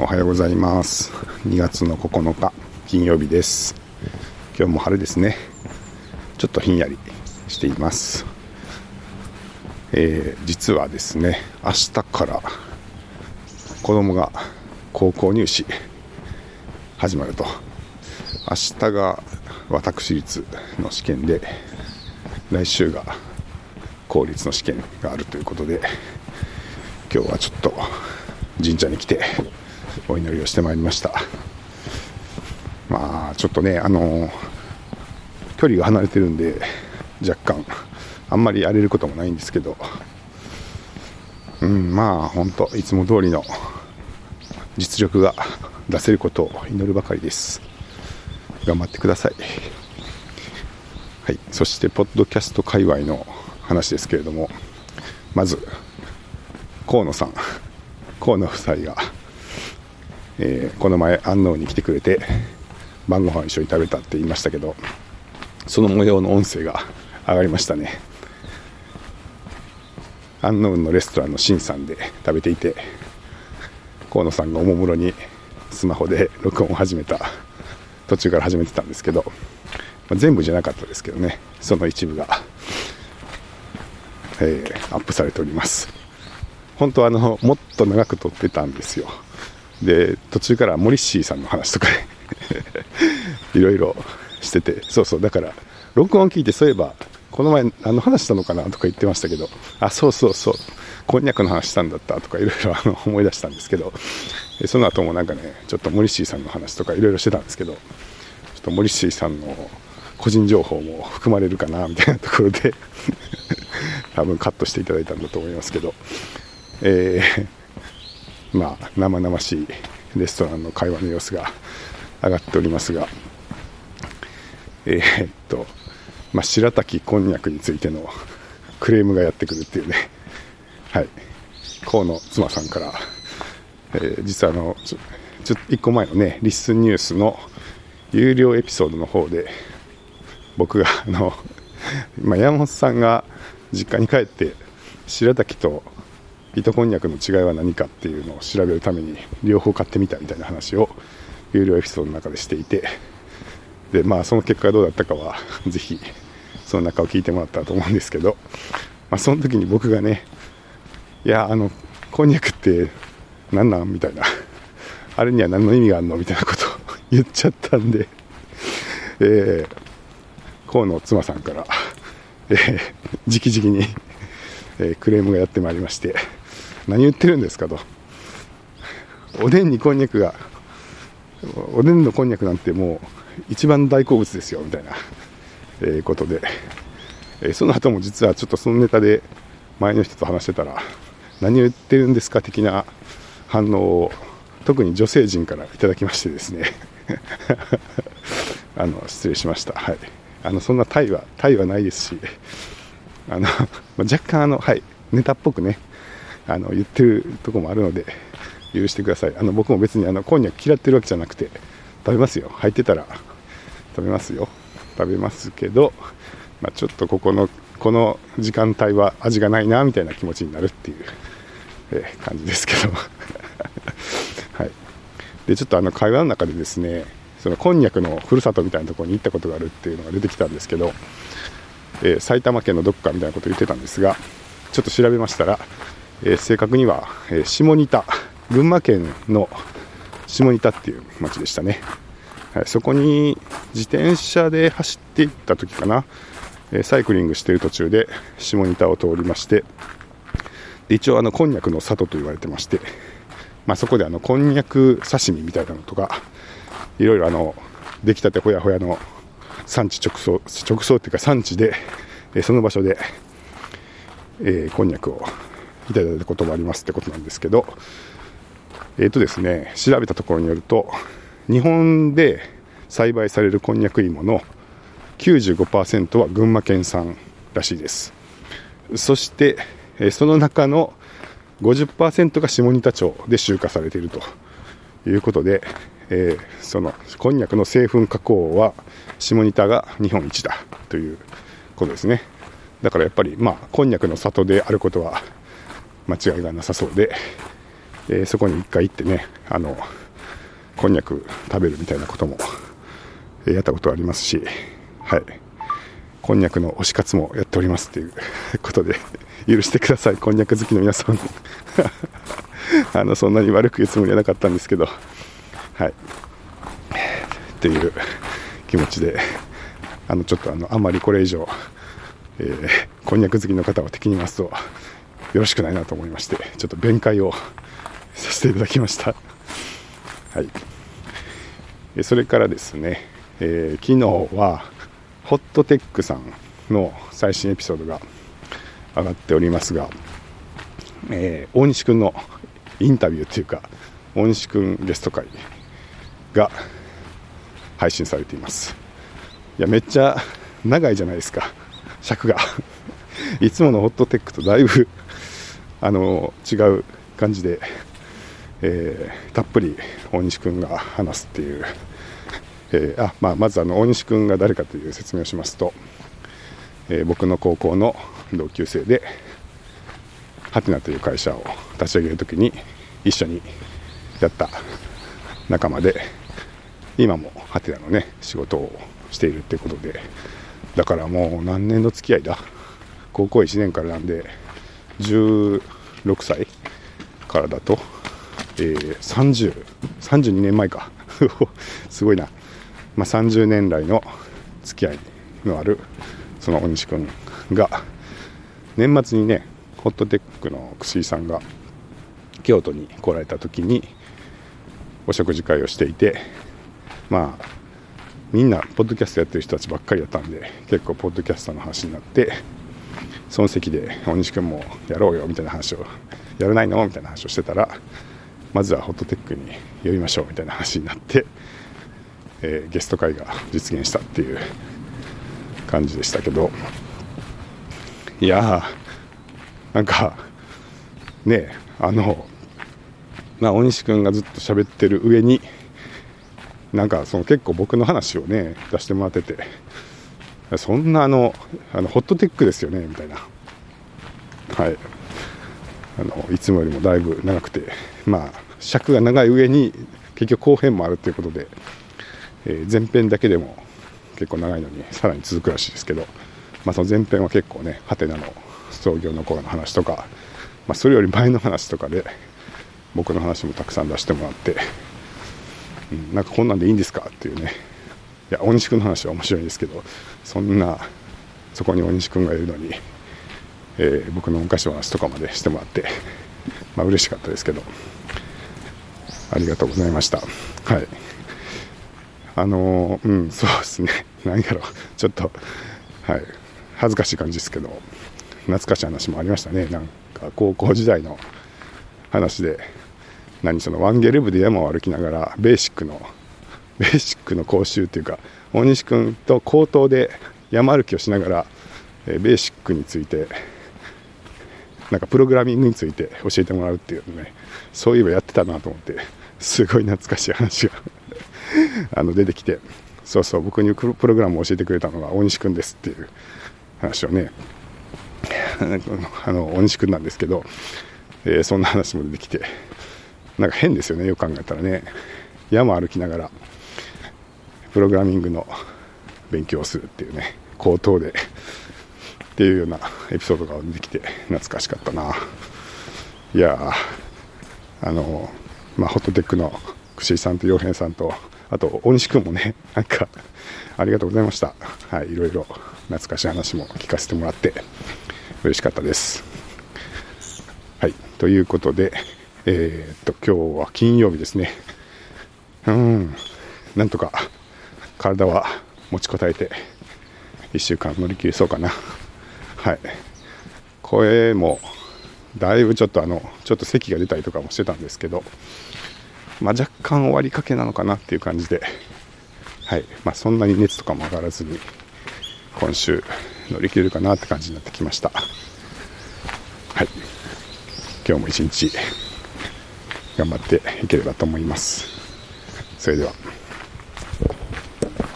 おはようございます。2月の9日金曜日です。今日も晴れですね。ちょっとひんやりしています。えー、実はですね明日から子供が高校入試始まると。明日が私立の試験で来週が公立の試験があるということで今日はちょっと神社に来てお祈りをしてまいりました。まあちょっとねあの距離が離れてるんで若干あんまり荒れることもないんですけど。うんまあ本当いつも通りの実力が出せることを祈るばかりです。頑張ってください。はいそしてポッドキャスト界隈の話ですけれどもまず河野さん河野夫妻がえー、この前安納に来てくれて晩ご飯一緒に食べたって言いましたけどその模様の音声が上がりましたね。安納のレストランの新さんで食べていて河野さんがおもむろにスマホで録音を始めた途中から始めてたんですけど、まあ、全部じゃなかったですけどねその一部が、えー、アップされております。本当はあのもっと長く撮ってたんですよ。で途中からモリッシーさんの話とか いろいろしてて。そうそう。だから録音聞いてそういえばこの前何の話したのかなとか言ってましたけど。あそうそうそう。こんにゃくの話したんだったとかいろいろ思い出したんですけど。その後もなんかねちょっとモリッシーさんの話とかいろいろしてたんですけど。ちょっとモリッシーさんの個人情報も含まれるかなみたいなところで。多分カットしていただいたんだと思いますけど。えーまあ、生々しいレストランの会話の様子が上がっておりますが、えー、っと、まあ、白滝こんにゃくについてのクレームがやってくるっていうね、はい、河野妻さんから、えー、実はあのちょちょ1個前のね、リッスンニュースの有料エピソードの方で、僕があの、まあ、山本さんが実家に帰って白滝と糸こんにゃくの違いは何かっていうのを調べるために両方買ってみたみたいな話を有料エピソードの中でしていてでまあその結果がどうだったかはぜひその中を聞いてもらったらと思うんですけど、まあ、その時に僕がねいやあのこんにゃくって何なん？みたいな。あれには何の意味があるの？みたいなことを 言っちゃったんで、えー、河野妻さんから、えー、直々に、えー、クレームがやってまいりまして。何言ってるんですかと。おでんにこんにゃくがおでんのこんにゃくなんてもう一番大好物ですよみたいな、えー、ことで、えー、その後も実はちょっとそのネタで前の人と話してたら何言ってるんですか的な反応を特に女性陣からいただきましてですね。あの失礼しました、はい、あのそんなタイはタイはないですしあの若干あの、はい、ネタっぽくねあの言ってるとこもあるので許してください。あの僕も別にあのこんにゃく嫌ってるわけじゃなくて食べますよ。入ってたら食べますよ。食べますけど、まあ、ちょっとここのこの時間帯は味がないなみたいな気持ちになるっていう、えー、感じですけど。はい。でちょっとあの会話の中でですねそのこんにゃくのふるさとみたいなところに行ったことがあるっていうのが出てきたんですけど、えー、埼玉県のどっかみたいなことを言ってたんですがちょっと調べましたらえー、正確には、えー、下仁田群馬県の下仁田っていう町でしたね、はい、そこに自転車で走っていった時かな、えー、サイクリングしている途中で下仁田を通りましてで一応あのこんにゃくの里と言われてまして、まあ、そこであのこんにゃく刺身みたいなのとかいろいろあの出来たてほやほやの産地直送直送っていうか産地で、えその場所で、えー、こんにゃくをいただいたこともありますってことなんですけど、えっ、ー、とですね、調べたところによると、日本で栽培されるこんにゃく芋の95%は群馬県産らしいです。そして、その中の50%が下仁田町で集荷されているということで、えー、そのこんにゃくの製粉加工は下仁田が日本一だということですね。だからやっぱり、まあ、こんにゃくの里であることは間違いがなさそうで、えー、そこに一回行ってねあのこんにゃく食べるみたいなことも、えー、やったことありますしはい。こんにゃくの推し活もやっておりますっていう ことで許してください。こんにゃく好きの皆さん。あのそんなに悪く言うつもりはなかったんですけどはい。っていう気持ちであのちょっとあのあんまりこれ以上、えー、こんにゃく好きの方を敵に回すとよろしくないなと思いましてちょっと弁解を させていただきました。はい。それからですね、えー、昨日はホットテックさんの最新エピソードが上がっておりますが、えー、大西くんのインタビューというか大西くんゲスト会が配信されています。いやめっちゃ長いじゃないですか。尺が。いつものホットテックとだいぶ あの違う感じで、えー、たっぷり大西君が話すっていう、えー、あまあ、まずあの大西君が誰かという説明をしますと、えー、僕の高校の同級生でハテナという会社を立ち上げるときに一緒にやった仲間で今もハテナのね仕事をしているってことでだからもう何年の付き合いだ高校1年からなんで16歳からだと、えー、30 32年前か。すごいな、まあ、30年来の付き合いのあるその大西君が年末にねホットテックの串井さんが京都に来られた時にお食事会をしていてまあみんなポッドキャストやってる人たちばっかりだったんで結構ポッドキャストの話になってその席で大西君もやろうよみたいな話をやらないの？みたいな話をしてたらまずはホットテックに呼びましょうみたいな話になって、えー、ゲスト会が実現したっていう感じでしたけど。いやーなんかねあのま大西君がずっと喋ってる上になんかその結構僕の話をね出してもらってて。そんなあのあのホットテックですよねみたいな。はい。あのいつもよりもだいぶ長くて。まあ尺が長い上に結局後編もあるということで、えー、前編だけでも結構長いのにさらに続くらしいですけど、まあ、その前編は結構ねハテナの創業の頃の話とか、まあ、それより前の話とかで僕の話もたくさん出してもらって。うん、なんかこんなんでいいんですか？っていうね。や大西君の話は面白いんですけどそんなそこに大西君がいるのに、えー、僕の昔の話とかまでしてもらって まあ嬉しかったですけどありがとうございました。はい。あのー、うんそうですね。何やろ。ちょっとはい。恥ずかしい感じですけど懐かしい話もありましたね。なんか高校時代の話で何そのワンゲル部で山を歩きながらベーシックのベーシックの講習っていうか大西君と口頭で山歩きをしながら、えベーシックについてなんかプログラミングについて教えてもらうっていうねそういえばやってたなと思ってすごい懐かしい話が あの出てきてそうそう僕にプログラムを教えてくれたのが大西君ですっていう話をねあの大西君なんですけど、えー、そんな話も出てきてなんか変ですよねよく考えたらね。山歩きながらプログラミングの勉強をするっていうね口頭でっていうようなエピソードが出てきて懐かしかったな。いやあのまあホットテックの串井さんと洋平さんとあと大西君もねなんかありがとうございました。はいいろいろ懐かしい話も聞かせてもらって嬉しかったです。はいということでえー、っと、今日は金曜日ですね。うん、なんとか体は持ちこたえて、1週間乗り切れそうかな。はい。声も、だいぶちょっとあの、ちょっと咳が出たりとかもしてたんですけど、まあ、若干終わりかけなのかなっていう感じで、はい。まあ、そんなに熱とかも上がらずに、今週乗り切れるかなって感じになってきました。はい。今日も一日頑張っていければと思います。それでは。